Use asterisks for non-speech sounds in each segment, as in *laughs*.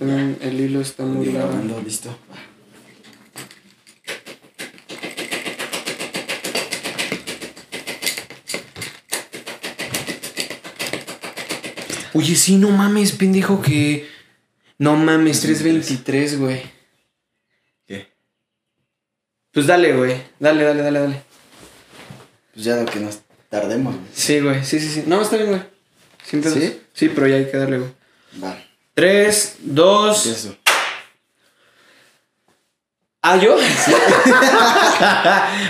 El hilo está muy largo. grabando, listo. Oye, sí, no mames, pendejo, que. No mames, 323, güey. ¿Qué? Pues dale, güey. Dale, dale, dale, dale. Pues ya lo que nos tardemos, güey. Sí, güey, sí, sí, sí. No, está bien, güey. Sin. ¿Sí? Sí, pero ya hay que darle, güey. Va. 3, 2. Eso. ¿Ah, yo?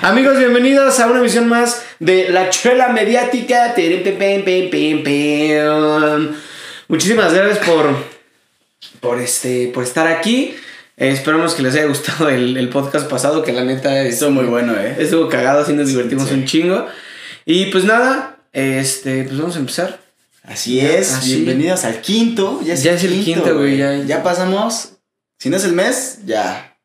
*laughs* Amigos, bienvenidos a una emisión más de La Chela Mediática. Muchísimas gracias por, por, este, por estar aquí. Eh, esperamos que les haya gustado el, el podcast pasado, que la neta es Estuvo muy bueno, eh. Estuvo cagado, así nos divertimos Sí. un chingo. Y pues nada, este, pues vamos a empezar. Así Ya, es, así. bienvenidos al quinto. Ya es, Ya es el quinto, güey, ya- Ya pasamos. Si no es el mes, ya.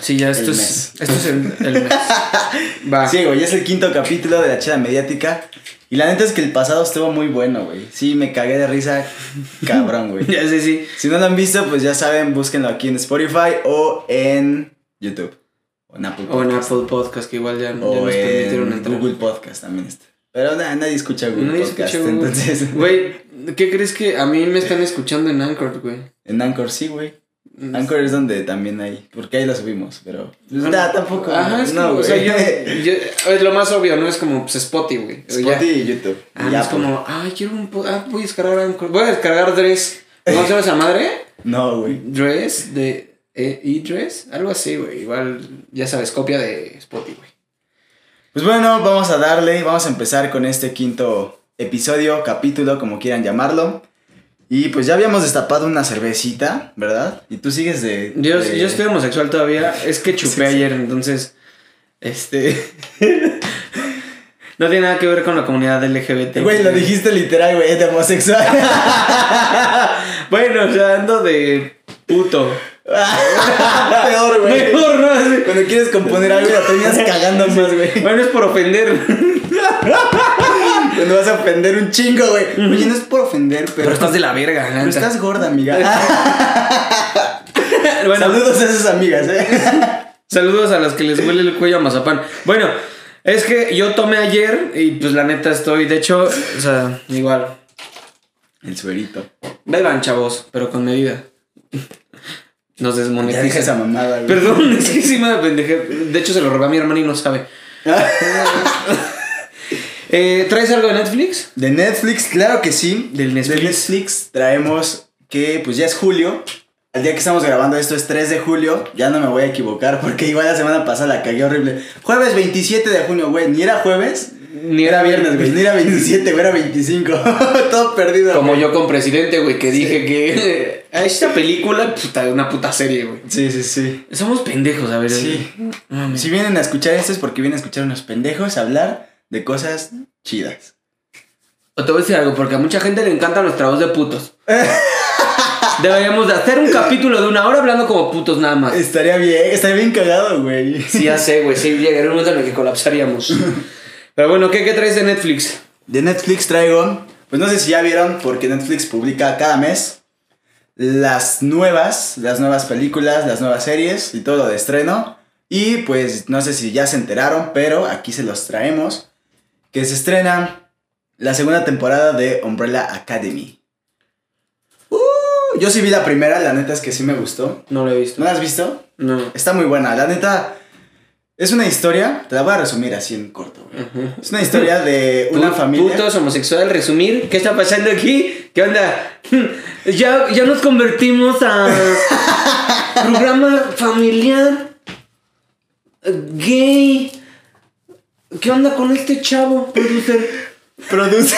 Sí, ya esto El es, mes. esto es el, el mes. *laughs* Va. Sí, güey, ya es el quinto capítulo de la chela mediática. Y la neta es que el pasado estuvo muy bueno, güey. Sí, me cagué de risa, cabrón, güey. *laughs* Ya sé, sí. Si no lo han visto, pues ya saben, búsquenlo aquí en Spotify o en YouTube. O en Apple O en Podcast. Apple Podcast, que igual ya, ya O nos permitieron en entrar. Google Podcast también está. Pero na- nadie escucha Google Nadie Podcast, escucha Google. entonces... *laughs* Güey, ¿qué crees que a mí me están escuchando en Anchor, güey? En Anchor sí, güey. Anchor es donde también hay, porque ahí lo subimos, pero... Pues, nah, tampoco. Ajá, es no, como, o sea, güey. yo, *laughs* yo- es lo más obvio, ¿no? Es como, pues, Spotify, güey. Ya. Spotify y YouTube. Ah, es como, ay, quiero un... Ah, voy a descargar Anchor. Voy a descargar Dress. ¿Cómo *laughs* se llama esa madre? No, güey. Dress, de... E-Dress, algo así, güey. Igual, ya sabes, copia de Spotify, güey. Pues bueno, vamos a darle, vamos a empezar con este quinto episodio, capítulo, como quieran llamarlo. Y pues ya habíamos destapado una cervecita, ¿verdad? Y tú sigues de... Yo, de- yo estoy homosexual todavía. Es que chupé *laughs* Sí, sí. ayer, entonces. Este. *laughs* no tiene nada que ver con la comunidad LGBT. Güey, lo dijiste literal, güey, de homosexual. *laughs* bueno, o sea, ando de puto. Peor, güey. Mejor, ¿no? Así. Cuando quieres componer algo la terminas cagando más, güey. Bueno, es por ofender. Cuando vas a ofender un chingo, güey. Oye, no es por ofender, pero... Pero estás de la verga, Pero estás gorda, amiga. Bueno, Saludos a esas amigas, eh. Saludos a las que les huele el cuello a mazapán. Bueno, es que yo tomé ayer y pues la neta estoy, de hecho, o sea, igual. El suerito. Beban, chavos, pero con medida. Nos Ya desmonetizan. esa mamada, güey. Perdón, *laughs* es que sí me pendejé. De hecho, se lo robé a mi hermana y no sabe. *laughs* Eh, ¿Traes algo de Netflix? De Netflix, claro que sí. Del De Netflix. Netflix traemos que pues ya es julio. El día que estamos grabando esto es 3 de julio. Ya no me voy a equivocar porque igual la semana pasada la cagué horrible. Jueves 27 de junio, güey. Ni era jueves. Ni Era viernes, güey. Ni era 27, güey. Era 25. *laughs* Todo perdido. Como güey. yo con Presidente, güey, que dije que *laughs* esta película, puta, una puta serie, güey. Sí, sí, sí. Somos pendejos, a ver. Sí. Mames. Si vienen a escuchar esto es porque vienen a escuchar unos pendejos hablar de cosas chidas. O te voy a decir algo, porque a mucha gente le encanta nuestra voz de putos. *laughs* Deberíamos de hacer un capítulo de una hora hablando como putos nada más. Estaría bien, estaría bien cagado, güey. Sí, ya sé, güey. Sí, llegaría un momento en el que colapsaríamos. Pero bueno, ¿qué, qué traes de Netflix? De Netflix traigo, pues no sé si ya vieron, porque Netflix publica cada mes las nuevas, las nuevas películas, las nuevas series y todo lo de estreno. Y pues no sé si ya se enteraron, pero aquí se los traemos. Que se estrena la segunda temporada de Umbrella Academy. Uh, yo sí vi la primera, la neta es que sí me gustó. No lo he visto. ¿No la has visto? No. Está muy buena, la neta. Es una historia, te la voy a resumir así en corto. güey. Es una historia de *laughs* una familia. Putos, homosexual, resumir. ¿Qué está pasando aquí? ¿Qué onda? *laughs* Ya, ya nos convertimos a *laughs* programa familiar eh, gay. ¿Qué onda con este chavo, producer? Produce.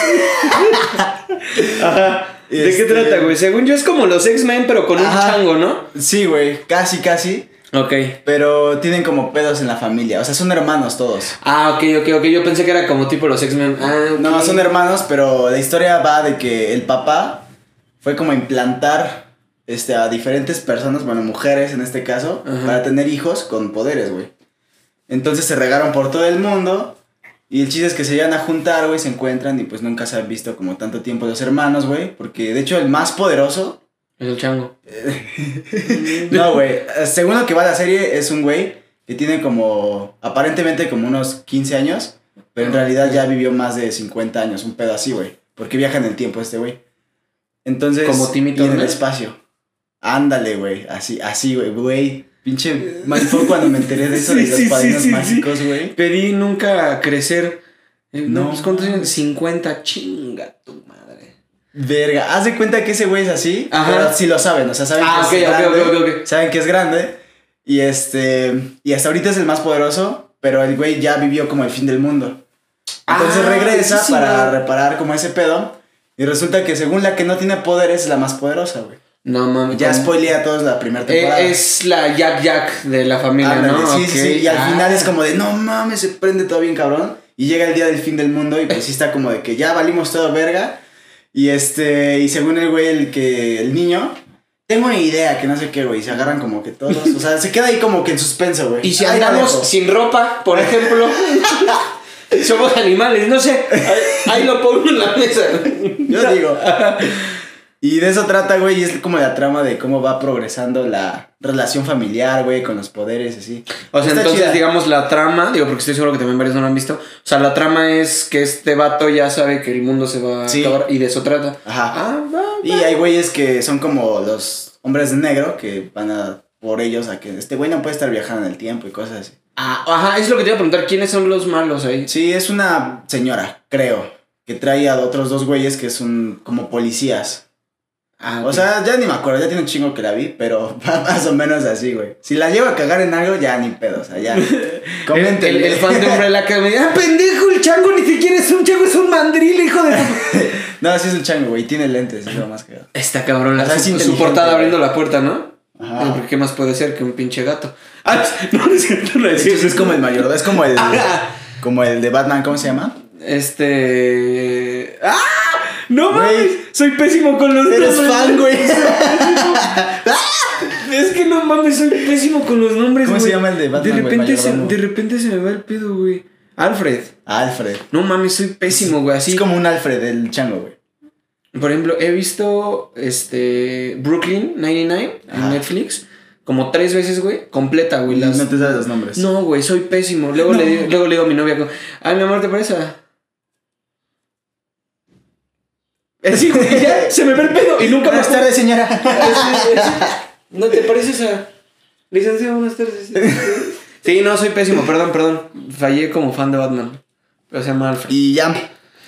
Ajá. ¿De qué Este- trata, güey? Según yo es como los X-Men, pero con un chango, ¿no? Sí, güey, casi, casi. Ok. Pero tienen como pedos en la familia. O sea, son hermanos todos. Ah, ok, ok, ok. Yo pensé que era como tipo los X-Men. Ah. No, son hermanos, pero la historia va de que el papá fue como a implantar este, a diferentes personas, bueno, mujeres en este caso, Ajá. para tener hijos con poderes, güey. Entonces se regaron por todo el mundo. Y el chiste es que se llegan a juntar, güey, se encuentran y pues nunca se han visto como tanto tiempo los hermanos, güey. Porque de hecho el más poderoso Es el chango. *laughs* No, güey. Según lo que va la serie, es un güey que tiene como. Aparentemente como unos 15 años. Pero en realidad ya vivió más de 50 años. Un pedo así, güey. Porque viaja en el tiempo este güey. Entonces. Como Timmy en el espacio. Ándale, güey. Así, así, güey. Güey. Pinche. *laughs* Mal fue cuando me enteré de eso Sí, de los sí, padrinos sí, mágicos, güey. Pedí nunca crecer. No, No pues ¿cuántos años? mames. 50, chinga. Verga, haz de cuenta que ese güey es así, Ajá. pero sí lo saben, o sea, saben Ah, que es ok, ok, grande, ok, ok, ok. saben que es grande, y este, y hasta ahorita es el más poderoso, pero el güey ya vivió como el fin del mundo. Entonces Ah, regresa sí, para reparar como ese pedo, y resulta que según la que no tiene poderes es la más poderosa, güey. No mames. Ya spoileé a todos la primera temporada. Eh, es la Jack Jack de la familia, Ándale, ¿no? sí, sí, sí, y al Ah. final es como de, no mames, se prende todo bien cabrón, y llega el día del fin del mundo, y pues sí está como de que ya valimos todo verga, y este, y según el güey, el que, el niño, tengo una idea, que no sé qué, güey, se agarran como que todos, o sea, se queda ahí como que en suspenso, güey. Y si andamos dejo. sin ropa, por ejemplo, *laughs* somos animales, no sé. Ahí, ahí lo pongo en la mesa. Yo digo. *laughs* Y de eso trata, güey, y es como la trama de cómo va progresando la relación familiar, güey, con los poderes, así. O sea, Está entonces, chida. digamos, la trama, digo, porque estoy seguro que también varios no lo han visto. O sea, la trama es que este vato ya sabe que el mundo se va a acabar y de eso trata. Ajá. Ah, va, Y hay güeyes que son como los hombres de negro que van a por ellos a que este güey no puede estar viajando en el tiempo y cosas así. Ah, ajá, es lo que te iba a preguntar. ¿Quiénes son los malos ahí? Sí, es una señora, creo, que trae a otros dos güeyes que son como policías. Ah, O sea, ya ni me acuerdo, ya tiene un chingo que la vi, pero *laughs* va más o menos así, güey. Si la llevo a cagar en algo, ya ni pedo, o sea, ya. el, *laughs* Comenten. el, el fan de Umbrella que me dice, ah, pendejo, el chango ni siquiera es un chango, es un mandril, hijo de... tu-". *laughs* No, sí es un chango, güey, tiene lentes, es lo más cagado. Está cabrón, la, O sea, es su, portada güey. abriendo la puerta, ¿no? Ajá. ¿Qué más puede ser que un pinche gato? Ah, no, no es cierto, no es cierto. es como el mayor, es como el, como el de Batman, ¿cómo se llama? Este. ¡Ah! ¡No mames! Soy pésimo con los Eres nombres. fan, güey. Es que no mames, soy pésimo con los nombres, ¿Cómo se llama el de Batman, De güey, repente, se, mayordomo? de repente se me va el pedo, güey. Alfred. Alfred. No mames, soy pésimo, güey. Así. Es como un Alfred, el chango, güey. Por ejemplo, he visto este Brooklyn 99 en Ajá. Netflix como tres veces, güey. Completa, güey. Las... No te sabes los nombres. No, güey, soy pésimo. Luego, No. le, digo- luego le digo a mi novia, como, ay, mi amor, ¿te parece? A-?" Eh, Sí, güey, ya se me ve el pedo y nunca me Buenas tardes, señora. ¿No te pareces a licenciado? Buenas tardes. Sí, no, soy pésimo, perdón, perdón. Fallé como fan de Batman. Pero se llama Alfred. Y ya,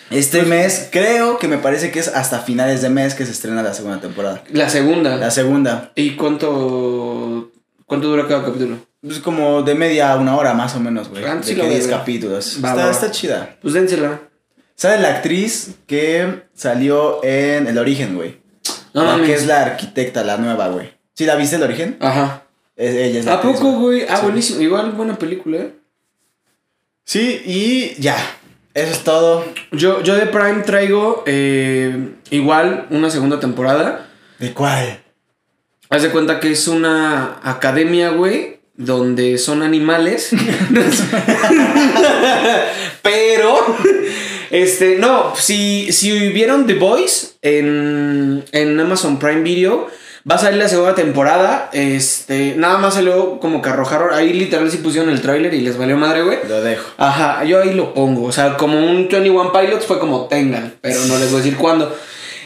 este mes, creo que me parece que es hasta finales de mes que se estrena la segunda temporada. La segunda. La segunda. ¿Y cuánto cuánto dura cada capítulo? Es como de media a una hora más o menos, güey. Ah, de sí que lo 10 veo. capítulos. Va, está, va. está chida. Pues dénsela. ¿Sabes la actriz que salió en El Origen, güey? No la mames. que es la arquitecta, la nueva, güey. ¿Sí la viste El Origen? Ajá. Es- ella es la ¿A actriz, poco, güey? Ah, Sí. buenísimo. Igual buena película, ¿eh? Sí, y ya. Eso es todo. Yo, yo de Prime traigo eh, igual una segunda temporada. ¿De cuál? Haz de cuenta que es una academia, güey, donde son animales. *laughs* *laughs* Pero, este, no, si, si vieron The Voice en, en Amazon Prime Video, va a salir la segunda temporada. Este, nada más salió como que arrojaron. Ahí literal sí pusieron el tráiler y les valió madre, güey. Lo dejo. Ajá, yo ahí lo pongo. O sea, como un 21 Pilots fue como tengan, pero no les voy a decir cuándo.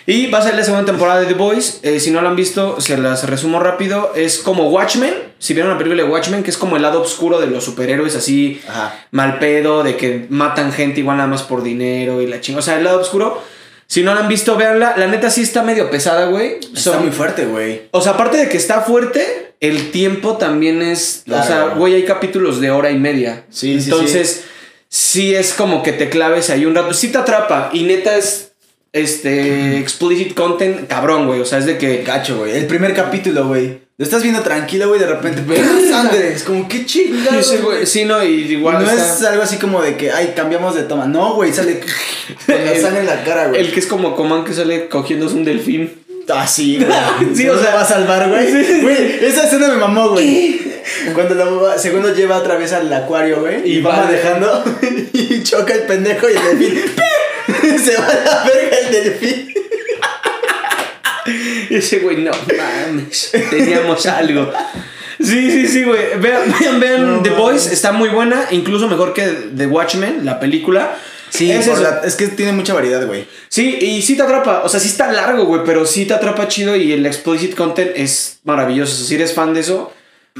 Y va a ser la segunda temporada de The Boys. Eh, si no lo han visto, se las resumo rápido. Es como Watchmen. Si vieron la película de Watchmen, que es como el lado oscuro de los superhéroes, así Ajá. mal pedo, de que matan gente igual nada más por dinero y la chinga. O sea, el lado oscuro. Si no la han visto, véanla. La neta sí está medio pesada, güey. Está Son- muy fuerte, güey. o sea, aparte de que está fuerte, el tiempo también es. O sea, güey, hay capítulos de hora y media. Sí, sí, Entonces, sí, es como que te claves ahí un rato. Sí te atrapa. Y neta es. Este. Explicit content, cabrón, güey. O sea, es de que. Gacho, güey. El primer capítulo, güey. Lo estás viendo tranquilo, güey, de repente, ¡ah, *laughs* sangre! Es como, qué chingado. Sí, güey, sí, no, y igual. no está- es algo así como de que, ay, cambiamos de toma. No, güey, sale *laughs* El- sangre en la cara, güey. El que es como Coman que sale cogiéndose un delfín. Ah, sí, güey. *laughs* Sí, o sea- va a salvar, güey. Güey, esa escena me mamó, güey. Cuando la segundo lleva otra vez al acuario, güey. Y va- manejando y choca el pendejo y el delfín. *laughs* Se va a la verga el delfín. Y *laughs* Y ese güey, no mames, teníamos algo. Sí, sí, sí, güey. Vean, vean, vean No The. Voice, está muy buena, incluso mejor que The Watchmen, la película. Sí, es, la- es que tiene mucha variedad, güey. Sí, y sí te atrapa. O sea, sí está largo, güey, pero sí te atrapa chido y el explicit content es maravilloso. Si eres fan de eso,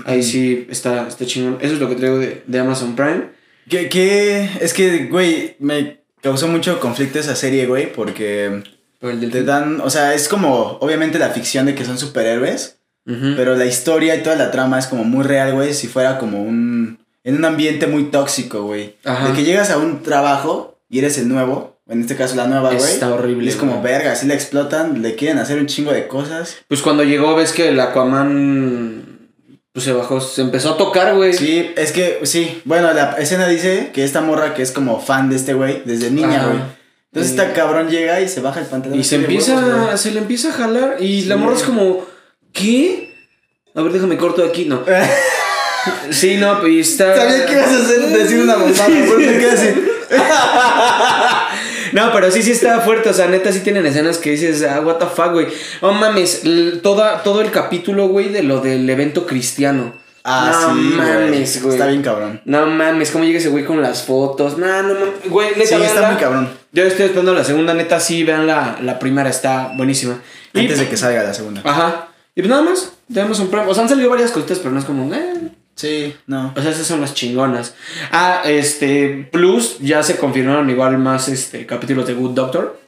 ahí sí está, está chingón. Eso es lo que traigo de, de Amazon Prime. Que, que es que, güey, me causó mucho conflicto esa serie, güey, porque te dan, o sea, es como, obviamente la ficción de que son superhéroes, pero la historia y toda la trama es como muy real, güey, si fuera como un, en un ambiente muy tóxico, güey. Ajá. De que llegas a un trabajo y eres el nuevo, en este caso la nueva, güey. Está horrible, es como, verga, así la explotan, le quieren hacer un chingo de cosas. Pues cuando llegó, ves que el Aquaman pues se bajó, se empezó a tocar, güey. Sí, es que, sí, bueno, la escena dice que esta morra que es como fan de este güey desde niña, güey. Entonces Y- esta cabrón llega y se baja el pantalón. Y se empieza, huevos, se le empieza a jalar y Sí. la morra es como, ¿qué? A ver, déjame corto de aquí, no. *laughs* Sí, no, pues y está... Sabía que ibas a hacer, decir una mamada, por eso quedé así. *laughs* No, pero sí, sí está fuerte. O sea, neta, sí tienen escenas que dices, ah, what the fuck, güey. Oh mames, toda, todo el capítulo, güey, de lo del evento cristiano. Ah, no sí, mames, güey. Está bien cabrón. No mames, cómo llega ese güey con las fotos. No, no mames. Güey, neta, Sí, está muy cabrón. Yo estoy esperando la segunda, neta, sí, vean la, la primera, está buenísima. Y- Antes de que salga la segunda. Ajá. Y pues nada más, tenemos un Prime. O sea, han salido varias cositas, pero no es como, eh. Sí, no. O sea, esas son las chingonas. Ah, este, Plus, ya se confirmaron igual más este capítulos de Good Doctor.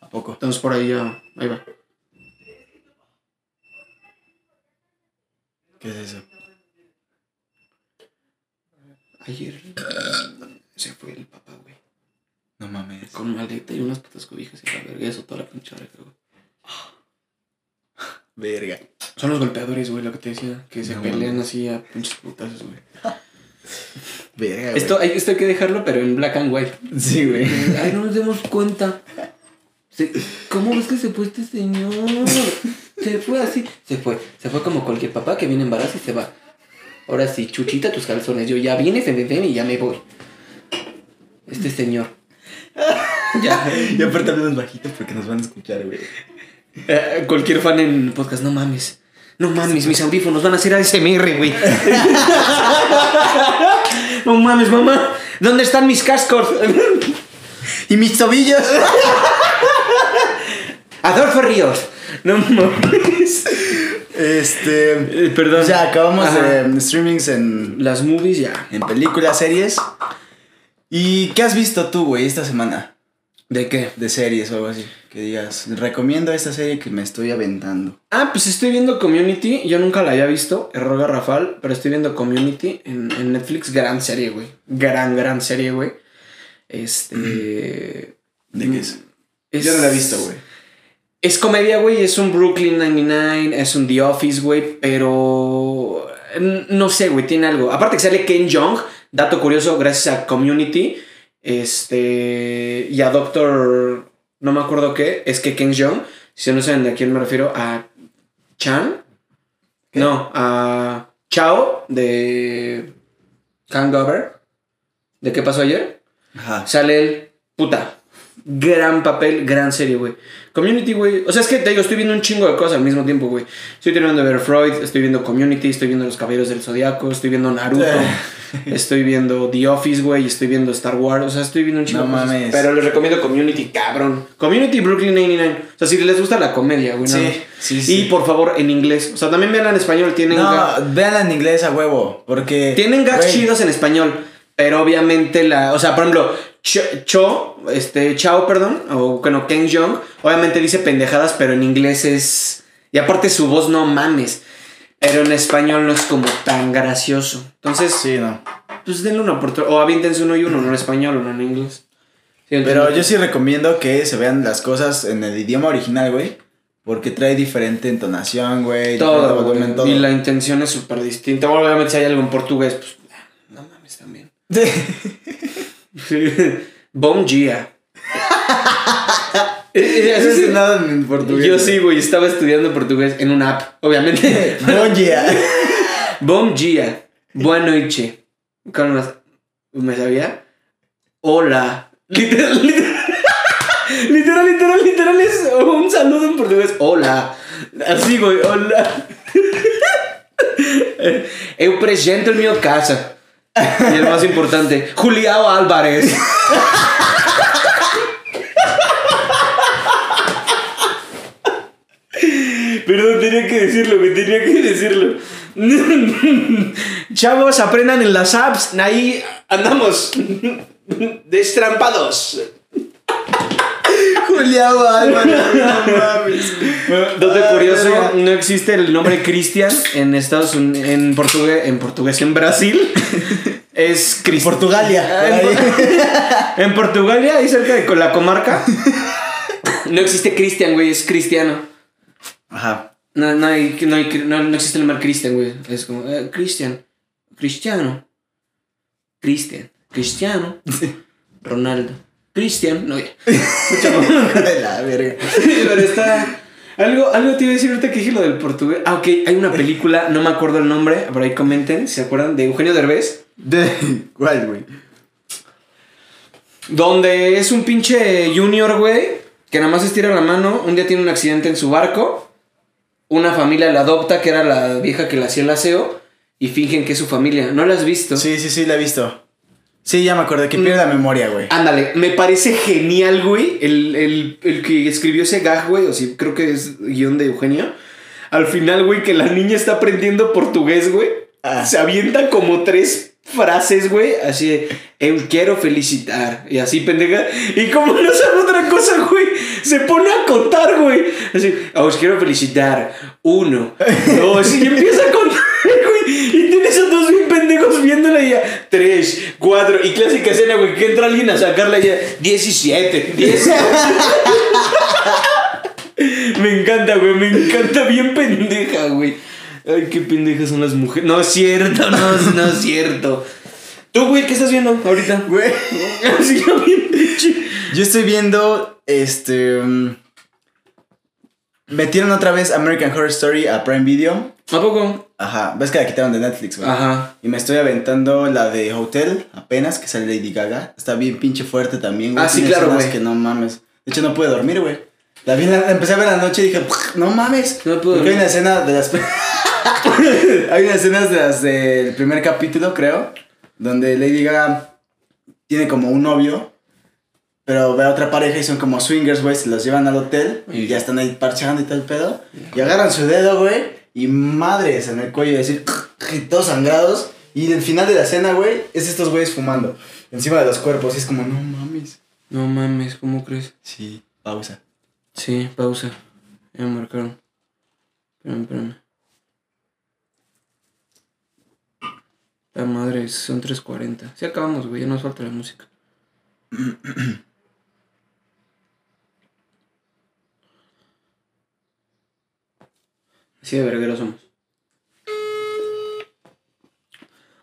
¿A poco? Entonces por ahí ya, ahí va. ¿Qué es eso? Ayer se fue el papá, güey. No mames. Con maleta y unas putas cobijas y la verga, eso toda la pinche hora, güey. Verga. Son los golpeadores, güey, lo que te decía. Que se No pelean así a pinches putazos, güey. *laughs* Verga, güey. Esto, hay, esto hay que dejarlo, pero en black and white. Sí, güey. Ay, no nos demos cuenta. Se- ¿Cómo ves que se fue este señor? Se fue así. Se fue. Se fue como cualquier papá que viene embarazo y se va. Ahora sí, chuchita tus calzones. Yo ya vine, se me ven y ya me voy. Este señor. *laughs* Ya. Y aparte hablamos bajito porque nos van a escuchar, güey. Eh, cualquier fan en podcast, no mames. No mames, mis audífonos van a hacer ASMR, güey. *laughs* no mames, mamá. ¿Dónde están mis cascos? Y mis tobillos. Adolfo Ríos. No mames. Este. Eh, perdón. Ya acabamos de streamings en, Las movies ya. en películas, series. ¿Y qué has visto tú, güey, esta semana? ¿De qué? De series o algo así. Que digas, recomiendo esta serie que me estoy aventando. Ah, pues estoy viendo Community. Yo nunca la había visto. Error garrafal. Pero estoy viendo Community en, en Netflix. Gran serie, güey. Gran, gran serie, güey. Este. ¿De qué es? es- Yo no la he visto, güey. Es comedia, güey. Es un Brooklyn 99. Es un The Office, güey. Pero. n- No sé, güey. Tiene algo. Aparte que sale Ken Jeong. Dato curioso, gracias a Community. Este. Y a Doctor. No me acuerdo qué. Es que Ken Jeong. Si no saben de quién me refiero. A Chan. ¿Qué? No, a Chao de Hangover. ¿De qué pasó ayer? Ajá. Sale el puta. Gran papel, gran serie, güey. Community, güey. O sea, es que te digo, estoy viendo un chingo de cosas al mismo tiempo, güey. Estoy terminando de ver Freud, estoy viendo Community, estoy viendo Los Caballeros del Zodiaco, estoy viendo Naruto, *laughs* estoy viendo The Office, güey, estoy viendo Star Wars. O sea, estoy viendo un chingo No de cosas. mames. Pero les recomiendo Community, cabrón. Community Brooklyn 99. O sea, si les gusta la comedia, güey. Sí, sí, sí. Y por favor, en inglés. O sea, también vean en español. Tienen, No, véanla en inglés a huevo. Porque. tienen gags chidos en español. Pero obviamente la. O sea, por ejemplo, Cho, Cho, este, Chao, perdón. O bueno, Ken Jeong. Obviamente dice pendejadas, pero en inglés es. Y aparte su voz no mames. Pero en español no es como tan gracioso. Entonces, Sí, no. pues denle una oportunidad. O aviéntense uno y uno, uno en español, uno en inglés. Sí, Pero yo sí recomiendo que se vean las cosas en el idioma original, güey. Porque trae diferente entonación, güey. Todo, volumen, todo. Y la intención es súper distinta. Obviamente, si hay algo en portugués, pues. No mames también. *laughs* Bom dia. Eh, Eso es nada en portugués. Yo sí, güey, estaba estudiando portugués en una app, obviamente. Bom dia. Bom dia. Boa noite. ¿Cómo más? ¿Me sabía? Hola. Literal, literal. *laughs* Literal, literal, literal es un saludo en portugués. Hola. Así, güey, hola. *laughs* Eu presento en mi casa. Y el más importante, Juliao Álvarez. Perdón, tenía que decirlo, me tenía que decirlo. *laughs* Chavos, aprendan en las apps. Ahí andamos. *laughs* Destrampados. Julián *laughs* Álvarez, no mames. Dato Ah, curioso, no existe el nombre Cristian en Estados Unidos, en portugués, en portugués en Brasil. *laughs* Es Cristian. Portugalia. *laughs* En. Por- Portugalia, ahí cerca de la comarca, no existe Cristian, güey, es cristiano. Ajá. No, no, hay, no, hay- no, no existe el nombre Cristian, güey. Es como, eh, Cristian, Cristiano, Cristian, Cristiano, Ronaldo, Cristian, no, ya. *laughs* De la verga. *laughs* Pero está. Algo, algo te iba a decir ahorita que dije lo del portugués. Ah, ok, hay una película, no me acuerdo el nombre, por ahí comenten si se acuerdan, de Eugenio Derbez, De. ¿Cuál, güey? donde es un pinche junior, güey, que nada más estira la mano, un día tiene un accidente en su barco, una familia la adopta, que era la vieja que le hacía el aseo, y fingen que es su familia. ¿No la has visto? Sí, sí, sí, la he visto. Sí, ya me acordé que pierde la memoria, güey. Ándale, me parece genial, güey, el, el, el que escribió ese gag, güey, o sí, creo que es guion de Eugenio. Al final, güey, que la niña está aprendiendo portugués, güey. Ah. Se avienta como tres frases, güey, así de, "Eu quiero felicitar, y así, pendeja. Y como no sabe otra cosa, güey, se pone a contar, güey. Así, os quiero felicitar, uno, *laughs* dos, y empieza a contar, güey. Y tienes a todos bien pendejos viéndola y clásica escena, güey, que entra alguien a sacarla ya, 17, 10. *laughs* Me encanta, güey, me encanta bien pendeja, güey. Ay, qué pendejas son las mujeres. No es cierto, no, no es cierto. Tú, güey, ¿qué estás viendo ahorita? Güey. *laughs* Yo estoy viendo. Este. Metieron otra vez American Horror Story a Prime Video. ¿A poco? Ajá. Ves que la quitaron de Netflix, güey. Ajá. Y me estoy aventando la de Hotel apenas, que sale Lady Gaga. Está bien pinche fuerte también, güey. Ah, sí, claro, güey. que no mames. De hecho, no pude dormir, güey. La, vi la, la empecé a ver la noche y dije, no mames. No puedo Porque hay una escena de las. *laughs* hay unas escenas de las del primer capítulo, creo. Donde Lady Gaga tiene como un novio. Pero ve a otra pareja y son como swingers, güey. Se los llevan al hotel y ya están ahí parchando y el pedo. Y agarran su dedo, güey. Y madres en el cuello y decir, y todos sangrados. Y el final de la escena, güey, es estos güeyes fumando encima de los cuerpos. Y es como, no mames. No mames, ¿cómo crees? Sí, pausa. Sí, pausa. Ya me marcaron. Espérame, espérame. La madre, son 3.40. Sí acabamos, güey, ya nos falta la música. *clears throat* Así de vergueros somos.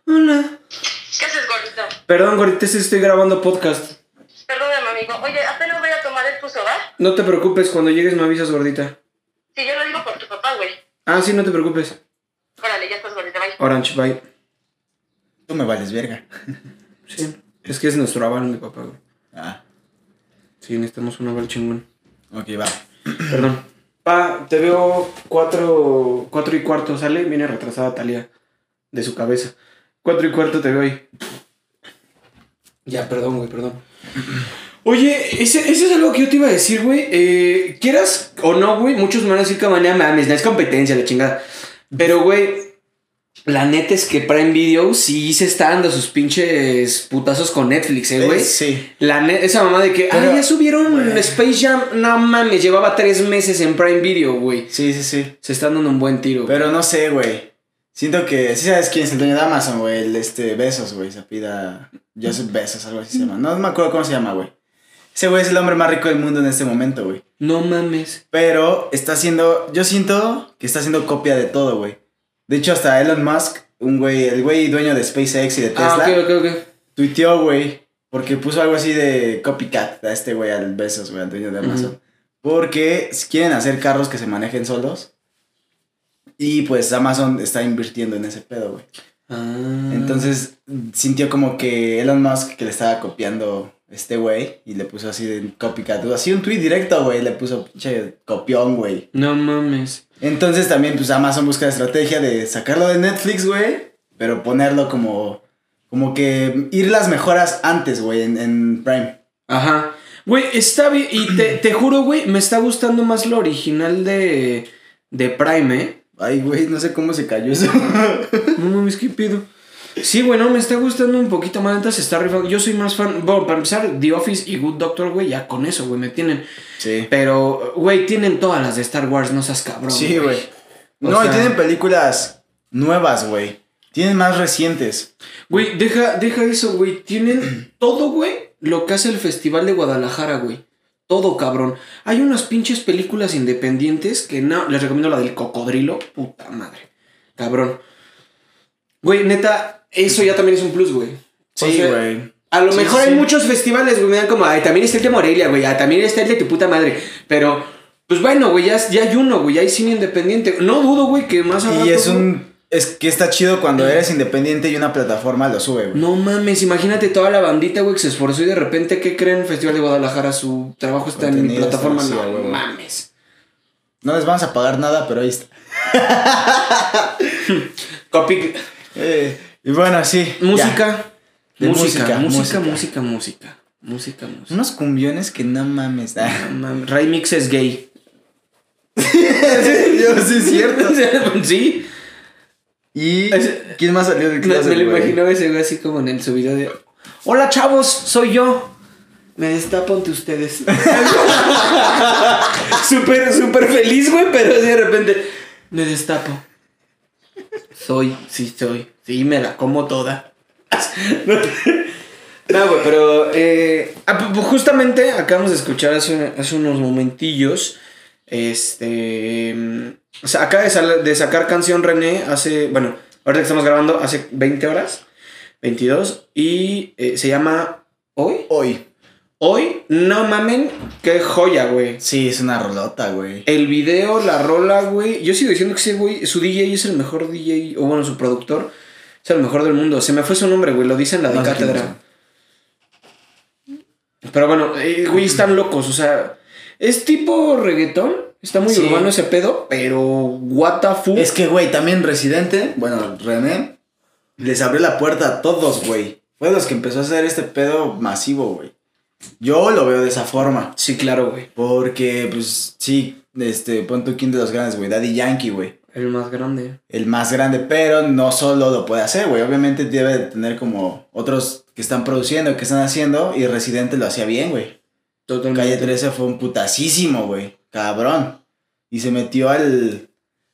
Hola. ¿Qué haces, gordita? Perdón, gordita, es que estoy grabando podcast. Perdóname, amigo. Oye, apenas voy a tomar el puso, ¿va? No te preocupes, cuando llegues me avisas, gordita. Sí, yo lo digo por tu papá, güey. Ah, sí, no te preocupes. Órale, ya estás, gordita, bye. Orange, bye. Tú me vales verga. *laughs* Sí. Es que es nuestro aval, mi papá, güey. Ah, Sí, necesitamos un aval chingón. ok, va. Perdón. Pa, te veo cuatro, cuatro y cuarto, ¿sale? Viene retrasada Talia de su cabeza. Cuatro y cuarto te veo ahí. Ya, perdón, güey, perdón. Oye, ese, ese es algo que yo te iba a decir, güey. Eh, quieras o no, güey, muchos me van a decir que mañana mames, no es competencia, la chingada. Pero, güey, la neta es que Prime Video sí se está dando sus pinches putazos con Netflix, eh, güey. Eh, sí. La esa mamá de que, Pero- ah, ya subieron. Space Jam. No mames, llevaba tres meses en Prime Video, güey. Sí, sí, sí. Se están dando un buen tiro. Pero no sé, güey. Siento que. Sí sabes quién es el dueño de Amazon, güey. El este Besos, güey. Se pida. Joseph Besos, algo así se llama. No me acuerdo cómo se llama, güey. Ese güey es el hombre más rico del mundo en este momento, güey. No mames. Pero está haciendo. Yo siento que está haciendo copia de todo, güey. De hecho, hasta Elon Musk, un güey, el güey dueño de SpaceX y de Tesla, Ah, ok, ok. tuiteó, güey. Porque puso algo así de copycat a este güey, al Besos, güey, al dueño de Amazon. Porque quieren hacer carros que se manejen solos. Y pues Amazon está invirtiendo en ese pedo, güey. Ah. Entonces sintió como que Elon Musk que le estaba copiando este güey y le puso así de copycat, así un tweet directo, güey, le puso pinche copión, güey. No mames. Entonces también pues Amazon busca la estrategia de sacarlo de Netflix, güey, pero ponerlo como como que ir las mejoras antes, güey, en, en Prime. Ajá. Güey, está bien. Y te, te juro, güey, me está gustando más lo original de, de Prime, ¿eh? Ay, güey, no sé cómo se cayó eso. No mames, ¿qué pido? Sí, güey, no, me está gustando un poquito más. Entonces está rifando. Yo soy más fan. Bueno, para empezar, The Office y Good Doctor, güey, ya con eso, güey, me tienen. Sí. Pero, güey, tienen todas las de Star Wars, no seas cabrón. Sí, güey. No, y tienen películas nuevas, güey. Tienen más recientes. Güey, deja, deja eso, güey. Tienen *clears throat* todo, güey, lo que hace el Festival de Guadalajara, güey. Todo, cabrón. Hay unas pinches películas independientes que no. Les recomiendo la del cocodrilo. Puta madre. Cabrón. Güey, neta, eso ya también es un plus, güey. O Sí, sea, güey. A lo Sí, mejor sí. hay muchos festivales, güey. Me dan como, ay, también está el de Morelia, güey. ah, también está el de tu puta madre. Pero, pues bueno, güey, ya, ya hay uno, güey. Ya hay cine independiente. No dudo, güey, que más al Y rato, es un. Es que está chido cuando eres independiente y una plataforma lo sube, güey. No mames, imagínate toda la bandita, güey, que se esforzó y de repente, ¿qué creen? Festival de Guadalajara, su trabajo está en mi Contenido plataforma. No mames. No les vamos a pagar nada, pero ahí está. *laughs* Copy. Eh, y bueno, sí. Música. De Música, música, música, música, música. música. Unos cumbiones que no mames. Ah. No mames, Ray Mix es gay. *laughs* Yo sí es cierto. *laughs* sí. ¿Y quién más salió del Me, closet, me lo güey? imaginaba ese güey así como en el su video de Hola chavos, soy yo. Me destapo ante ustedes. *laughs* súper, súper feliz, güey, pero así de repente. Me destapo. Soy, sí soy. Sí, me la como toda. *laughs* no, güey, pero eh, ah, justamente acabamos de escuchar hace, hace unos momentillos. Este. mm, O sea, acaba de, sacar canción René hace. Bueno, ahorita que estamos grabando, hace 20 horas. 22. Y eh, se llama Hoy. Hoy. Hoy, no mamen, qué joya, güey. Sí, es una rolota, güey. El video, la rola, güey. Yo sigo diciendo que ese güey, su DJ es el mejor DJ, o bueno, su productor, es el mejor del mundo. Se me fue su nombre, güey, lo dice en la de No cátedra. Pero bueno, eh, güey, están locos, o sea, es tipo reggaetón, está muy Sí. urbano ese pedo, pero what the fuck. Es que, güey, también Residente, bueno, René, les abrió la puerta a todos, güey. Fue los que empezó a hacer este pedo masivo, güey. Yo lo veo de esa forma. Sí, claro, güey. Porque, pues, sí, este, pon tu quién de los grandes, güey. Daddy Yankee, güey. El más grande. El más grande, pero no solo lo puede hacer, güey. Obviamente debe de tener como otros que están produciendo, que están haciendo, y Residente lo hacía bien, güey. Totalmente. Calle 13 fue un putasísimo, güey. Cabrón. Y se metió al.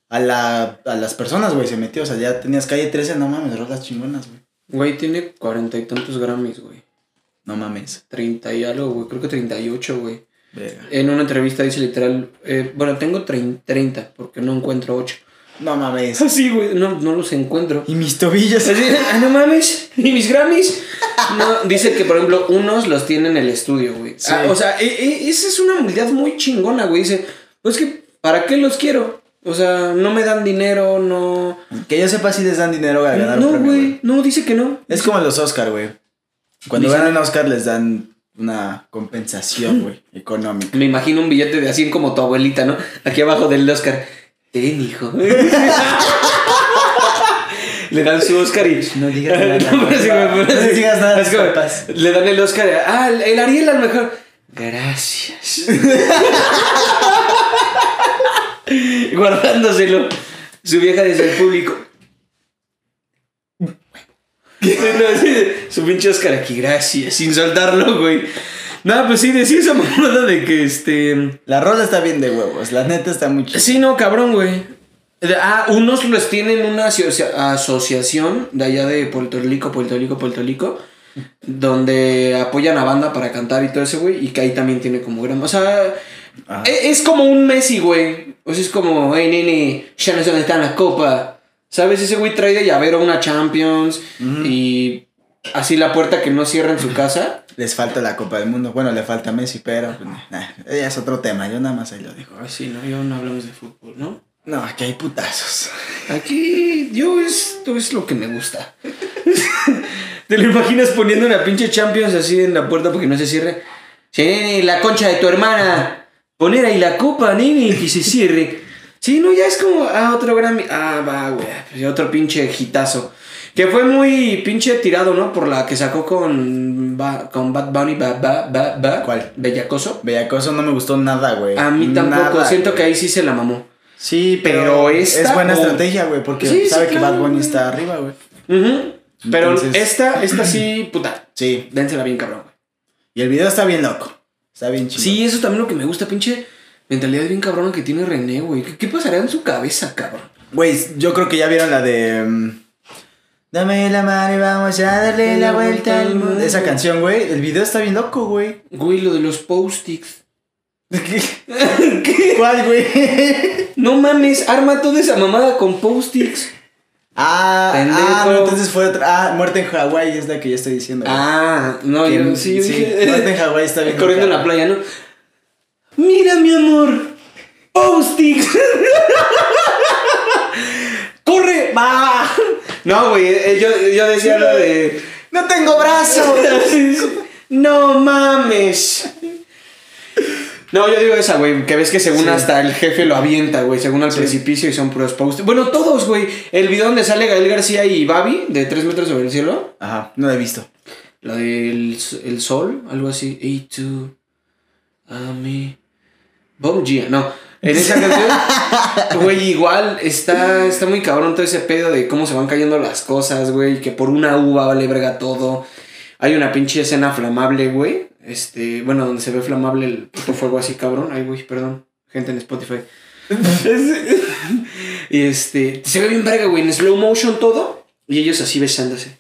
A, la, a las personas, güey. Se metió. O sea, ya tenías calle 13. No mames, rolas chingonas, güey. Güey, tiene cuarenta y tantos Grammys, güey. No mames. Treinta y algo, güey. Creo que 38, güey. En una entrevista dice literal, eh, bueno, tengo trein- 30 porque no encuentro 8. No mames. *laughs* Así, güey, no, no los encuentro. Y mis tobillos. Así, ah, no mames, ¿y mis Grammys? No, dice que, por ejemplo, unos los tiene en el estudio, güey. Sí. Ah, o sea, e- e- esa es una humildad muy chingona, güey. Dice, pues que, ¿para qué los quiero? O sea, no me dan dinero, no... Que yo sepa si les dan dinero a ganar No, güey, no, dice que no. Es como los Oscar, güey. Cuando Dice- ganan Oscar les dan una compensación, güey, económica. Me imagino un billete de así como tu abuelita, ¿no? Aquí abajo del Oscar. Ten, hijo. *laughs* Le dan su Oscar y. No digas *laughs* nada. No, pero sí, digas nada, Es como, papás. Le dan el Oscar. y, Ah, el Ariel al mejor. Gracias. *laughs* Guardándoselo. Su vieja desde el público. Su pinche Oscar aquí, gracias, sin soltarlo, güey. No, pues sí, decía esa mamada de que este. La rola está bien de huevos. La neta está muy chida. Sí, no, cabrón, güey. Ah, unos los tienen una asocia- asociación de allá de Puerto Rico, Puerto Rico, Puerto Rico, donde apoyan a banda para cantar y todo eso, güey, y que ahí también tiene como gran. O sea, Ajá. e- es, como un Messi, güey. O sea, es como, hey, nene, ya no sé dónde está la copa. ¿Sabes? Ese güey trae de llavero una Champions y así la puerta que no cierra en su casa. Les falta la Copa del Mundo. Bueno, le falta Messi, pero pues, nah, es otro tema. Yo nada más ahí lo digo. Ay, sí, no, yo no hablamos de fútbol, ¿no? No, aquí hay putazos. Aquí yo esto es lo que me gusta. ¿Te lo imaginas poniendo una pinche Champions así en la puerta porque no se cierre? Sí, nene, la concha de tu hermana. Poner ahí la copa, nene, que se cierre. Sí, no, ya es como, ah, otro Grammy. Ah, va, güey, pues otro pinche hitazo. Que fue muy pinche tirado, ¿no? Por la que sacó con, Ba- con Bad Bunny, ba, ba, ba, ba. ¿Cuál? Bellacoso. Bellacoso no me gustó nada, güey. A mí tampoco, Nada, siento güey. que ahí sí se la mamó. Sí, Pero pero, esta, es buena estrategia, güey, porque Sí, sí, sabe que Bad Bunny güey. está arriba, güey. Ujú. Pero Entonces- esta, esta sí, puta, Sí. dénsela bien, cabrón. güey. Y el video está bien loco. Está bien chido. Sí, eso también lo que me gusta, pinche mentalidad bien cabrona que tiene René, güey. ¿Qué, qué pasará en su cabeza, cabrón? Güey, yo creo que ya vieron la de. mm, Dame la mano y vamos a darle la vuelta al mundo. Esa canción, güey. El video está bien loco, güey. Güey, lo de los post-its. *laughs* ¿Cuál, güey? *laughs* No mames, arma toda esa mamada con post-its. Ah, ah, no, entonces fue otra. Ah, Muerte en Hawái es la que yo estoy diciendo. güey. Ah, no, Que- yo sí, dije. Muerte en Hawái está *laughs* bien. Corriendo en la playa, ¿no? Mira, mi amor. Post-its. ¡Corre! ¡Va! No, güey, eh, yo, yo decía lo de. ¡No tengo brazo! no mames. No, yo digo esa, güey, que ves que según Sí. hasta el jefe lo avienta, güey, según al precipicio y son puros posts. Bueno, todos, güey. El video donde sale Gael García y Babi, de 3 metros sobre el cielo. Ajá, no la he visto. La del el sol, algo así. Y tú, a mí. Bob Gia, no. En esa canción, *laughs* güey, igual está, está muy cabrón todo ese pedo de cómo se van cayendo las cosas, güey. Que por una uva vale verga todo. Hay una pinche escena flamable, güey. Este, bueno, donde se ve flamable el puto fuego así, cabrón. Ay, güey, perdón. Gente en Spotify. *laughs* y este, se ve bien verga, güey, en slow motion todo. Y ellos así besándose.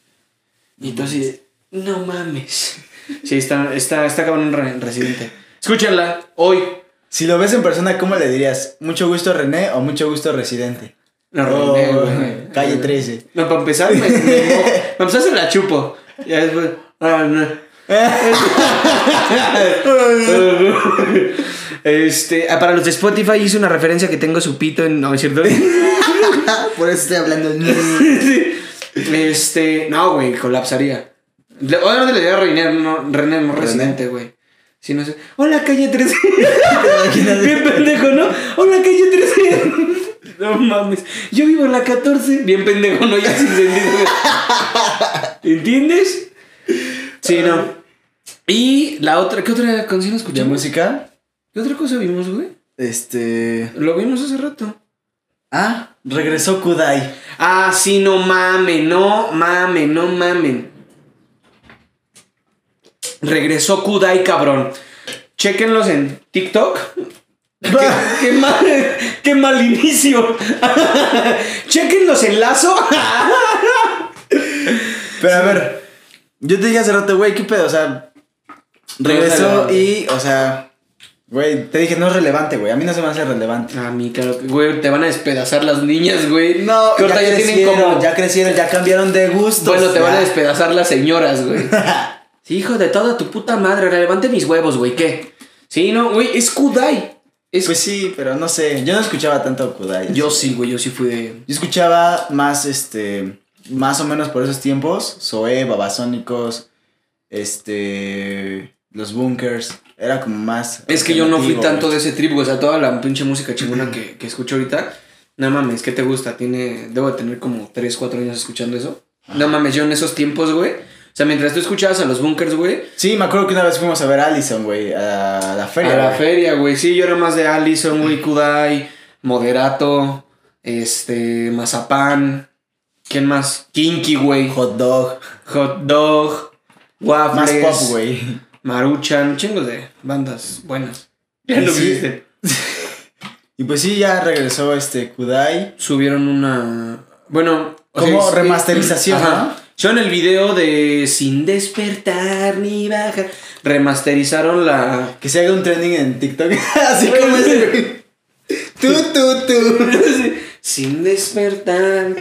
Y entonces, no mames. Sí, está, está, está cabrón re- residente. Escúchenla, hoy. Si lo ves en persona, ¿cómo le dirías? ¿Mucho gusto René o mucho gusto Residente? No, Oh, René, güey. calle 13. No, para empezar, me, me, *laughs* para empezar se la chupo. Ya después. Ah, no. *laughs* Este, ah, para los de Spotify hice una referencia que tengo su pito en. No, es cierto. Por eso estoy hablando. Este, no, güey, colapsaría. Obviamente le diría a René, no, René, no residente, güey. Si no sé. Hola, calle 13. *laughs* Bien pendejo, ¿no? Hola, calle 13. *laughs* No mames. Yo vivo en la 14. Bien pendejo, ¿no? Ya sin sentido. *laughs* ¿Entiendes? Sí, no. Y la otra, ¿qué otra canción ¿De escuchamos? música? ¿Qué otra cosa vimos, güey? Este. Lo vimos hace rato. Ah, regresó Kudai. Ah, sí, no mamen, no mamen, no mamen. Regresó Kudai, cabrón. Chequenlos en TikTok. *laughs* ¿Qué, qué mal, qué mal inicio. *laughs* Chequenlos en Lazo. Pero a ver, yo te dije hace rato, güey, ¿qué pedo? O sea, regresó y, o sea, güey, te dije, no es relevante, güey. A mí no se me hace relevante. A mí, claro que, güey, te van a despedazar las niñas, güey. No, Que ya crecieron, ya crecieron, ya cambiaron de gustos. Bueno, te van a despedazar las señoras, güey. *laughs* Sí, hijo de toda tu puta madre, relevante mis huevos, güey, ¿qué? Sí, no, güey, es Kudai. Es... Pues sí, pero no sé, yo no escuchaba tanto Kudai. yo sí, güey, yo sí fui de... Yo escuchaba más, este, más o menos por esos tiempos, Zoé, Babasónicos, este, los Bunkers, era como más... Es que yo no fui tanto de ese trip, güey. O sea, toda la pinche música chingona que, que escucho ahorita. No mames, ¿qué te gusta? Tiene. Debo de tener como 3, 4 años escuchando eso. No mames, yo en esos tiempos, güey. O sea, mientras tú escuchabas a los bunkers, güey. Sí, me acuerdo que una vez fuimos a ver a Allison, güey, a la feria. A la güey. feria, güey. Sí, yo era más de Allison, güey, Kudai, Moderato, este, Mazapán. ¿Quién más? Kinky, güey. Hot dog. Hot Dog. Más Waffles. pop, güey. Maruchan. Chingos de bandas buenas. Ya lo Sí. viste. *laughs* Y pues sí, ya regresó este Kudai. subieron una. Bueno, o Como remasterización, Ajá. Yo en el video de Sin despertar ni bajar. Remasterizaron la. Que se haga un trending en TikTok. *laughs* Así como ese. Tú, tú, tú. Sin despertar.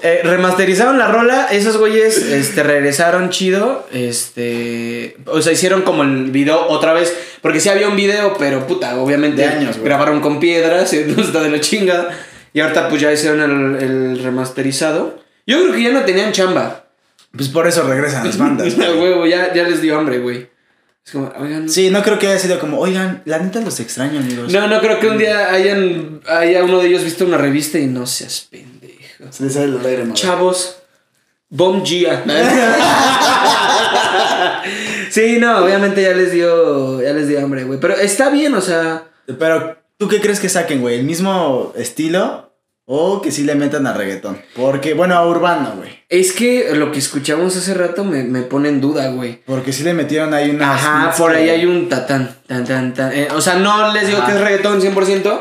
Eh, remasterizaron la rola, esos güeyes este, regresaron chido. Este. O sea, hicieron como el video otra vez. Porque sí había un video, pero puta, obviamente. De años. Grabaron con piedras, *laughs* entonces está de la chingada. Y ahorita pues ya hicieron el, el remasterizado. Yo creo que ya no tenían chamba. Pues por eso regresan las bandas. *laughs* A güey. huevo, ya, ya les dio hambre, güey. Es como, oigan. Sí, no creo que haya sido como, oigan, la neta los extraño, amigos. No, no creo que un día hayan, haya uno de ellos visto una revista y no seas pendejo. Se les sale el aire, madre. Chavos, Bom Gia. *laughs* sí, no, obviamente ya les dio, ya les dio hambre, güey. Pero está bien, o sea. Pero, ¿tú qué crees que saquen, güey? ¿El mismo estilo? ¿O que sí le metan a reggaetón? Porque, bueno, a urbano, güey. Es que lo que escuchamos hace rato me, me pone en duda, güey. Porque sí le metieron ahí una. Ajá, por ahí hay un tatán, tan, tan, tan. Eh, o sea, no les digo Ajá. que es reggaetón 100%,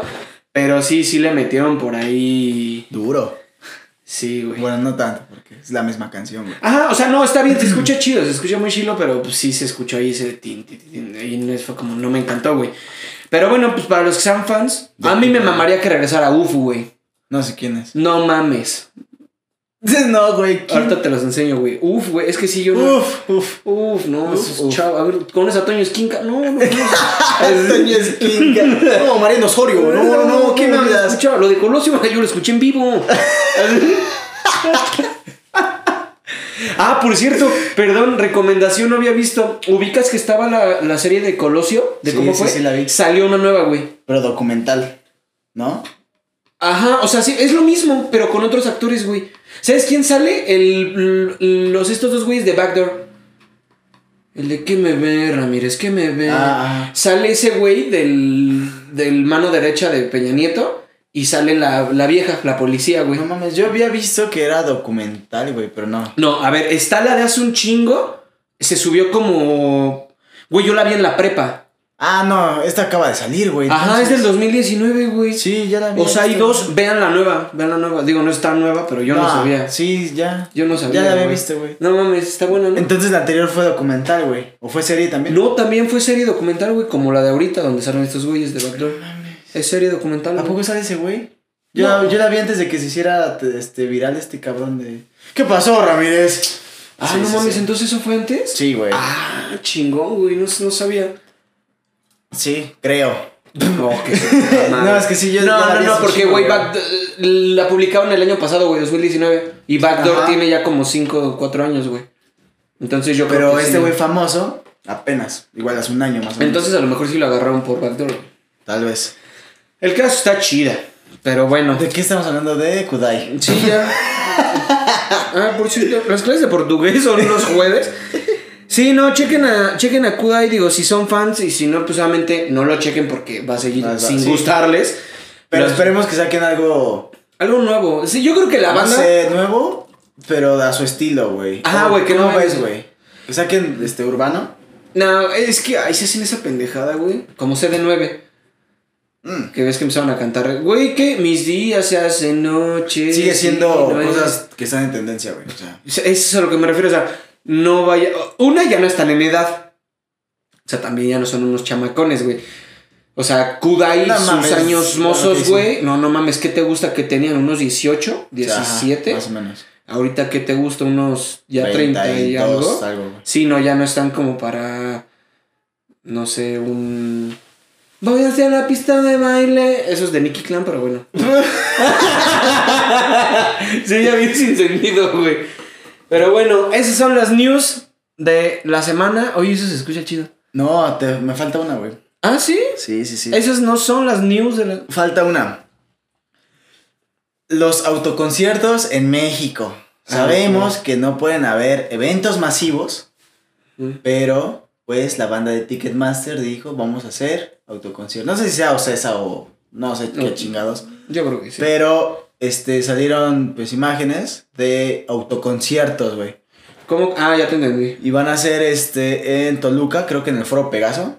pero sí, sí le metieron por ahí. Duro. Sí, güey. Bueno, no tanto, porque es la misma canción, güey. Ajá, o sea, no, está bien, se *clears throat* escucha chido, se escucha muy chilo, pero pues sí se escuchó ahí ese tin, tin, tin, ahí no fue como, no me encantó, güey. Pero bueno, pues para los que sean fans, a mí me mamaría que regresara UFU, güey. No sé quién es. No mames. *laughs* No, güey. ¿quién? Ahorita te los enseño, güey. Uf, güey, es que sí, yo no. Uf, uf. Uf, no, Uf, uf. chavos. A ver, ¿conoces a Toño Esquinca? No, no, no. *laughs* Antonio Esquinca. No, Mariano Osorio. No, no, no, ¿qué me hablas? Escucha, lo de Colosio, *laughs* yo lo escuché en vivo. ah, por cierto, perdón, recomendación no había visto. ¿Ubicas que estaba la, la serie de Colosio? ¿De Sí, cómo sí, fue? sí, la vi. Salió una nueva, güey. Pero documental, ¿no? Ajá, o sea, sí, es lo mismo, pero con otros actores, güey. ¿Sabes quién sale? El, los estos dos güeyes de Backdoor. El de que me ve, Ramírez, que me ve. Ah, Sale ese güey del, del mano derecha de Peña Nieto y sale la, la vieja, la policía, güey. No mames, yo había visto que era documental, güey, pero no. No, a ver, está la de hace un chingo. Se subió como. Güey, yo la vi en la prepa. Ah, no, esta acaba de salir, güey. Ajá, es del 2019, güey. Sí, ya la vi. O sea, hay dos. Vean la nueva, vean la nueva. Digo, no es tan nueva, pero yo no, sabía. Sí, ya. Yo no sabía. Ya la había visto, güey. No mames, está buena, ¿no? Entonces la anterior fue documental, güey. ¿O fue serie también? No, también fue serie documental, güey, como la de ahorita, donde salen estos güeyes de Backdoor. Es serie documental. ¿A poco sale ese güey? Yo, No. yo la vi antes de que se hiciera te- este, viral este cabrón de... ¿Qué pasó, Ramírez? Ah, Sí, no sí, mames, sí. entonces eso fue antes. Sí, güey. Ah, chingón, güey, no, no sabía. Sí, creo. No, que *laughs* No, es que sí, yo No, no, no, porque, güey, la publicaron el año pasado, güey, 2019. Y Backdoor Ajá. tiene ya como 5 o 4 años, güey. Entonces yo creo Pero que este sí. güey famoso, apenas. Igual hace un año más o menos. Entonces a lo mejor sí lo agarraron por Backdoor. Tal vez. El caso está chida, pero bueno. ¿De qué estamos hablando? De Kudai. Sí, ya. *laughs* Ah, por cierto, las clases de portugués son los jueves. *laughs* Sí, no, chequen a, chequen a Kudai, digo, si son fans y si no, pues obviamente no lo chequen porque va a seguir Ah, sin sí. gustarles. Pero Los- esperemos que saquen algo, Algo nuevo. Sí, yo creo que la no banda... sé, nuevo, pero a su estilo, güey. ¿Cómo- güey, que ¿Cómo no ves, es- güey? Que saquen este urbano. No, es que ahí se hacen esa pendejada, güey. Como CD9. Mm. Que ves que empezaron a cantar, güey, que mis días se hacen noche. Sigue siendo no es- cosas que están en tendencia, güey. O sea, Eso es a lo que me refiero, o sea, no vaya... Una, ya no están en edad. O sea, también ya no son unos chamacones, güey. O sea, Kudai, No sus mames, años mozos, güey. No, no mames, ¿qué te gusta que tenían? ¿Unos 18? ¿17? ajá, más o menos. Ahorita, ¿qué te gusta? ¿Unos ya 30 y 32, algo? güey. Sí, no, ya no están como para. No sé, un. Voy hacia la pista de baile. Eso es de Nicky Clan, pero bueno. *laughs* *laughs* sí, ya bien sin sentido, güey. Pero bueno, esas son las news de la semana. Oye, eso se escucha chido. No, te- me falta una, güey. Ah, sí. Sí, sí, sí. Esas no son las news de la. Falta una. Los autoconciertos en México. Ah, Sabemos que no pueden haber eventos masivos, Mm. pero pues la banda de Ticketmaster dijo, vamos a hacer autoconciertos. No sé si sea Ocesa o no sé qué chingados, Yo creo que sí. pero este salieron pues imágenes de autoconciertos, güey. ¿Cómo? Ah, ya te entendí. Y van a ser este en Toluca, creo que en el Foro Pegaso.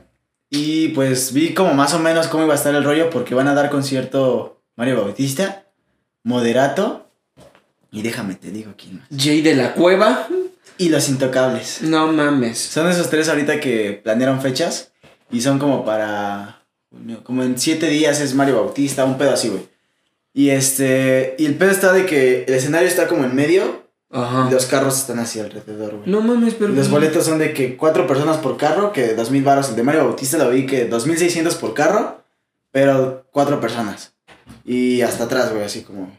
Y pues vi como más o menos cómo iba a estar el rollo porque van a dar concierto Mario Bautista, Moderato y déjame te digo quién más. Jay de la Cueva. Y Los Intocables. No mames. Son esos tres ahorita que planearon fechas y son como para como en siete días es Mario Bautista, un pedo así, güey. Y este y el pedo está de que el escenario está como en medio Ajá. y los carros están así alrededor, güey. No mames, pero. Los boletos son de que cuatro personas por carro, que dos mil baros. El de Mario Bautista lo vi que 2600 por carro, pero cuatro personas. Y hasta atrás, güey, así como.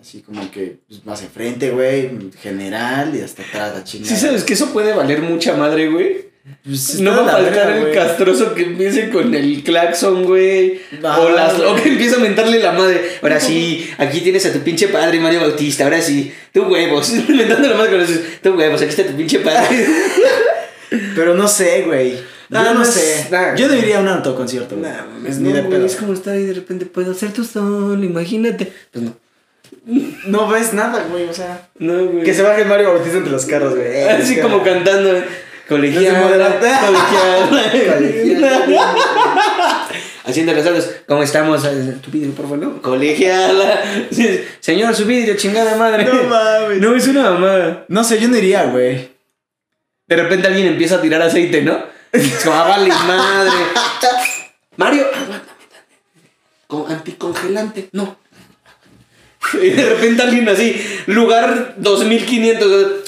Así como que pues, más enfrente, güey, general y hasta atrás la chingada. Sí, sabes que eso puede valer mucha madre, güey. Pues, No va a faltar el güey. castroso que empiece con el claxon, güey. Ah, o, las, o güey. que empieza a mentarle la madre. Ahora sí, *laughs* aquí tienes a tu pinche padre, Mario Bautista. Ahora sí, tu huevos. *laughs* Mentando la madre con tu huevos. Aquí está tu pinche padre. *laughs* Pero no sé, güey. Yo no, no es- sé. nah. Yo no iría a un autoconcierto, güey. Nah, mames, Ni no, de güey, pedo. Es como estar ahí de repente, puedo hacer tu sol, imagínate. Pues no. No ves nada, güey, o sea. No, güey. Que se baje Mario Bautista entre los carros, güey. Así Es como cantando. Colegial. Colegial. Colegial. *laughs* Haciendo los dados. ¿Cómo estamos? Tu vidrio, por favor. ¿no? Colegial. Señor, su vidrio, chingada madre. No mames. No, es una mamada. No sé, yo no iría, güey. De repente alguien empieza a tirar aceite, ¿no? Es como, ah, vale, madre. *laughs* Mario, aguántame. Con anticongelante, no. *laughs* Y de repente alguien así, lugar 2500.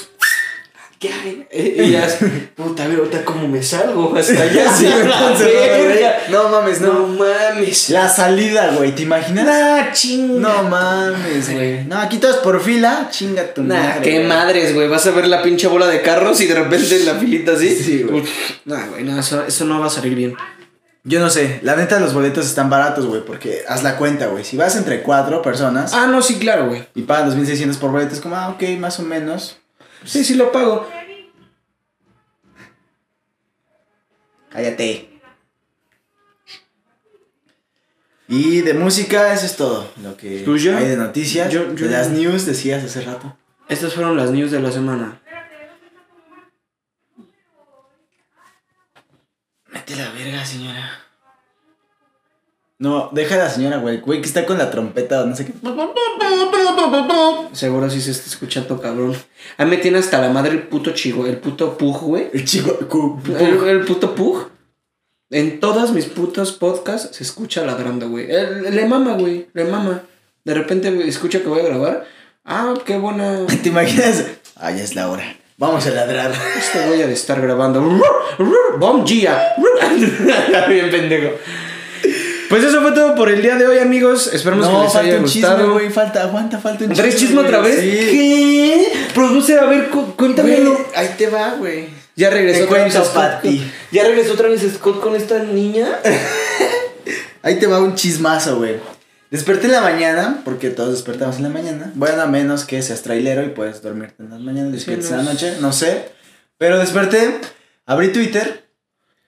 ¿Qué hay? Y ya, es, puta, a ver, ahorita cómo me salgo hasta allá. *laughs* Sí. *laughs* No mames, No no. mames. La salida, güey, ¿te imaginas? Nah, chinga. No mames, güey. No, aquí todos por fila, chinga tu Nah, madre. qué madres, güey. Vas a ver la pinche bola de carros y de repente en la filita así. Sí, güey. Nah, güey, no, eso, eso no va a salir bien. Yo no sé, la neta los boletos están baratos, güey, porque haz la cuenta, güey. Si vas entre cuatro personas Ah, no, sí, claro, güey. y pagan 2600 por boleto, es como, ah, ok, más o menos. Sí, sí lo pago. Cállate. Y de música, eso es todo. Lo que ¿Tuyo? hay de noticias. Yo- yo- de las news, decías hace rato. Estas fueron las news de la semana. Mete la verga, señora. No, deja a la señora, güey. Güey, que está con la trompeta no sé qué. Seguro sí se está escuchando, cabrón. A mí me tiene hasta la madre el puto chico, el puto pug, güey. El chico. cu- El, el puto pug. En todos mis putos podcasts se escucha ladrando, güey. Le mama, güey. Le mama. De repente güey, escucha que voy a grabar. Ah, qué buena. *laughs* ¿Te imaginas? Ah, ya es la hora. Vamos a ladrar. Este voy a estar grabando. *laughs* Bom Gia. *laughs* Bien pendejo. Pues eso fue todo por el día de hoy, amigos. Esperemos que No, les falta haya un chisme, gustado. güey. Falta, aguanta, falta un ¿Traes chisme otra vez? Sí. ¿Qué? Produce, a ver, cu- cuéntamelo. Güey, ahí te va, güey. Ya regresó otra vez Scott. Ya regresó otra vez Scott con esta niña. *laughs* Ahí te va un chismazo, güey. Desperté en la mañana, porque todos despertamos en la mañana. Bueno, a menos que seas trailero y puedes dormirte en las mañanas, despiertes en la noche, no sé. Pero desperté, abrí Twitter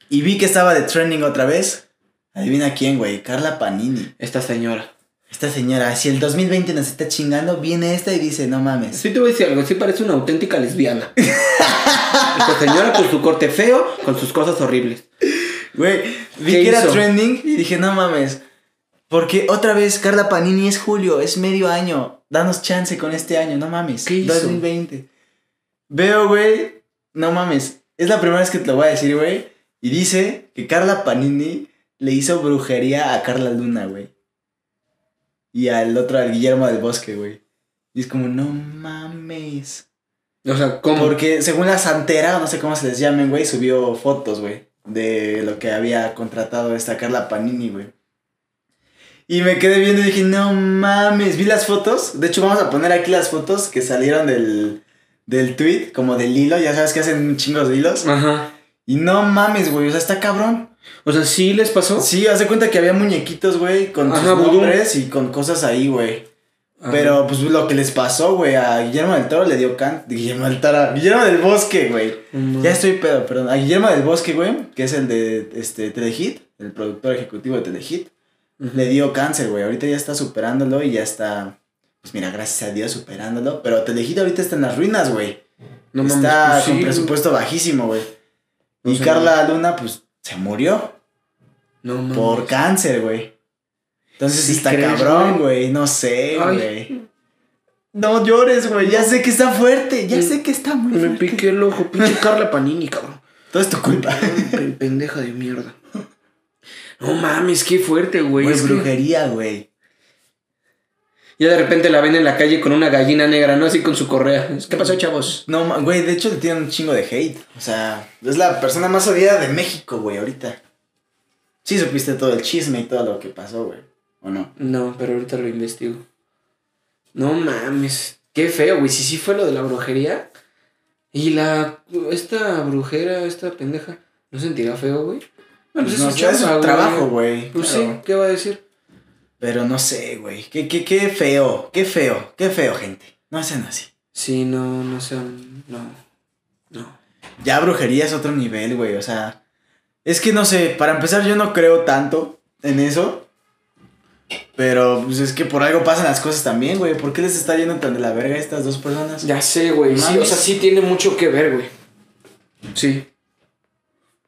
y vi que estaba de trending otra vez. Adivina quién, güey, Carla Panini. Esta señora. Esta señora, si el 2020 nos está chingando, viene esta y dice, no mames. Sí te voy a decir algo, sí parece una auténtica lesbiana. *laughs* Esta señora con su corte feo, con sus cosas horribles. Güey, vi ¿Qué que era hizo? trending y dije, no mames. Porque otra vez Carla Panini es julio, es medio año. Danos chance con este año, no mames. ¿Qué hizo? 2020. Veo, güey, no mames. Es la primera vez que te lo voy a decir, güey. Y dice que Carla Panini le hizo brujería a Carla Luna, güey. Y al otro, al Guillermo del Bosque, güey. Y es como, no mames. O sea, ¿cómo? Porque según la santera, no sé cómo se les llamen, güey, subió fotos, güey, de lo que había contratado esta Carla Panini, güey. Y me quedé viendo y dije, no mames, vi las fotos. De hecho, vamos a poner aquí las fotos que salieron del, del tweet, como del hilo, ya sabes que hacen chingos de hilos. Ajá. Y no mames, güey, o sea, está cabrón. O sea, ¿sí les pasó? Sí, haz de cuenta que había muñequitos, güey, con Ajá, sus nombres y con cosas ahí, güey. Ajá. Pero pues lo que les pasó, güey, a Guillermo del Toro le dio can... Guillermo del Toro, Guillermo del Bosque, güey. Mm. Ya estoy pedo, perdón. A Guillermo del Bosque, güey, que es el de este Telehit, el productor ejecutivo de Telehit, le dio cáncer, güey. Ahorita ya está superándolo y ya está, pues mira, gracias a Dios superándolo. Pero Telehit ahorita está en las ruinas, güey. No mames, está pues sí, con presupuesto bajísimo, güey. No Y Carla Luna, pues, se murió No mames. por cáncer, güey. Entonces Sí está crees, cabrón, güey. No sé, güey. No llores, güey. Ya sé que está fuerte. Ya sé que está muy Me fuerte. piqué el ojo, pinche *laughs* Carla Panini, cabrón. Todo es tu culpa. Pe- Pendeja de mierda. No mames, qué fuerte, güey. Güey, Es brujería, güey. Ya de repente la ven en la calle con una gallina negra, ¿no? Así con su correa. ¿Qué pasó, chavos? No, güey, de hecho le tienen un chingo de hate. O sea, es la persona más odiada de México, güey, ahorita. Sí supiste todo el chisme y todo lo que pasó, güey. ¿O no? No, pero ahorita lo investigo. No mames. Qué feo, güey. Si sí fue lo de la brujería. Y la. Esta brujera, esta pendeja. ¿No sentirá feo, güey? Bueno, Pues no, es su es trabajo, güey. Pues claro. sí, ¿qué va a decir? Pero no sé, güey. Qué, qué, qué feo, qué feo, qué feo, gente. No hacen así. Sí, no, no sean. No. No. Ya brujería es otro nivel, güey. O sea, es que no sé, para empezar yo no creo tanto en eso. Pero pues es que por algo pasan las cosas también, güey. ¿Por qué les está yendo tan de la verga a estas dos personas? Ya sé, güey. Sí, o sea, sí tiene mucho que ver, güey. Sí.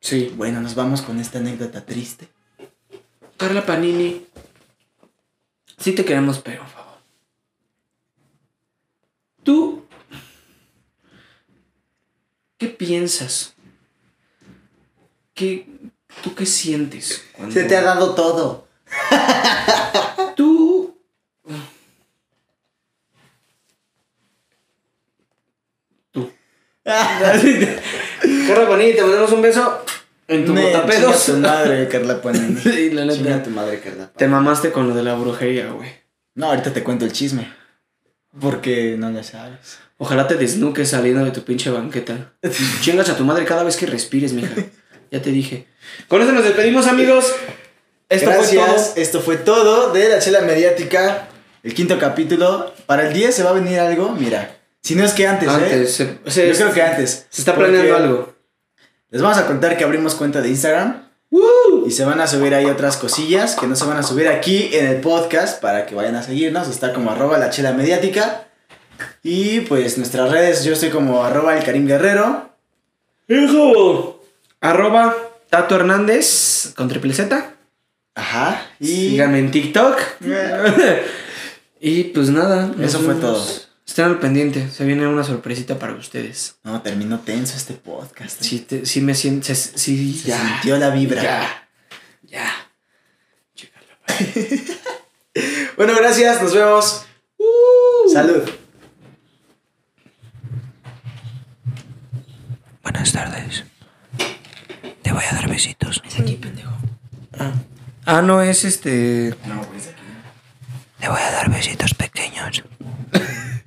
Sí. Bueno, nos vamos con esta anécdota triste. Carla Panini. Sí te queremos, pero, por favor. Tú. ¿Qué piensas? ¿Qué, ¿Tú qué sientes? Cuando Se te ha dado todo. *laughs* Tú. Tú. *laughs* Carla Panini, te mandamos un beso en tu botapedos. tu madre, Carla Panini. *laughs* Sí, la neta. Chinga tu madre, Carla. Te mamaste con lo de la brujería, güey. No, ahorita te cuento el chisme. Porque no le sabes. Ojalá te desnuques saliendo de tu pinche banqueta. *laughs* Chingas a tu madre cada vez que respires, mija. Ya te dije. Con eso nos despedimos, amigos. Esto Gracias. fue todo. Esto fue todo de la chela mediática. El quinto capítulo. Para el 10 se va a venir algo. Mira. Si no es que antes, ¿eh? Antes, se, se- Yo creo que antes. se está planeando algo. Les vamos a contar que abrimos cuenta de Instagram. Y se van a subir ahí otras cosillas que no se van a subir aquí en el podcast para que vayan a seguirnos. Está como arroba la chela mediática. Y pues nuestras redes, yo estoy como arroba el Karim Guerrero. Hijo. Arroba Tato Hernández con triple Z. Ajá. Y Síganme en TikTok. *laughs* y pues nada. Eso fue todo. Estén al pendiente. Se viene una sorpresita para ustedes. No, terminó tenso este podcast. Sí, te- sí me siento. se- Sí, Se ya. sintió la vibra. Ya. Ya. Chécalo. *laughs* Bueno, gracias, nos vemos. Salud. Buenas tardes. Te voy a dar besitos. Es aquí, pendejo. Ah. Ah, no, es este. No, pues aquí. Te voy a dar besitos pequeños. *laughs*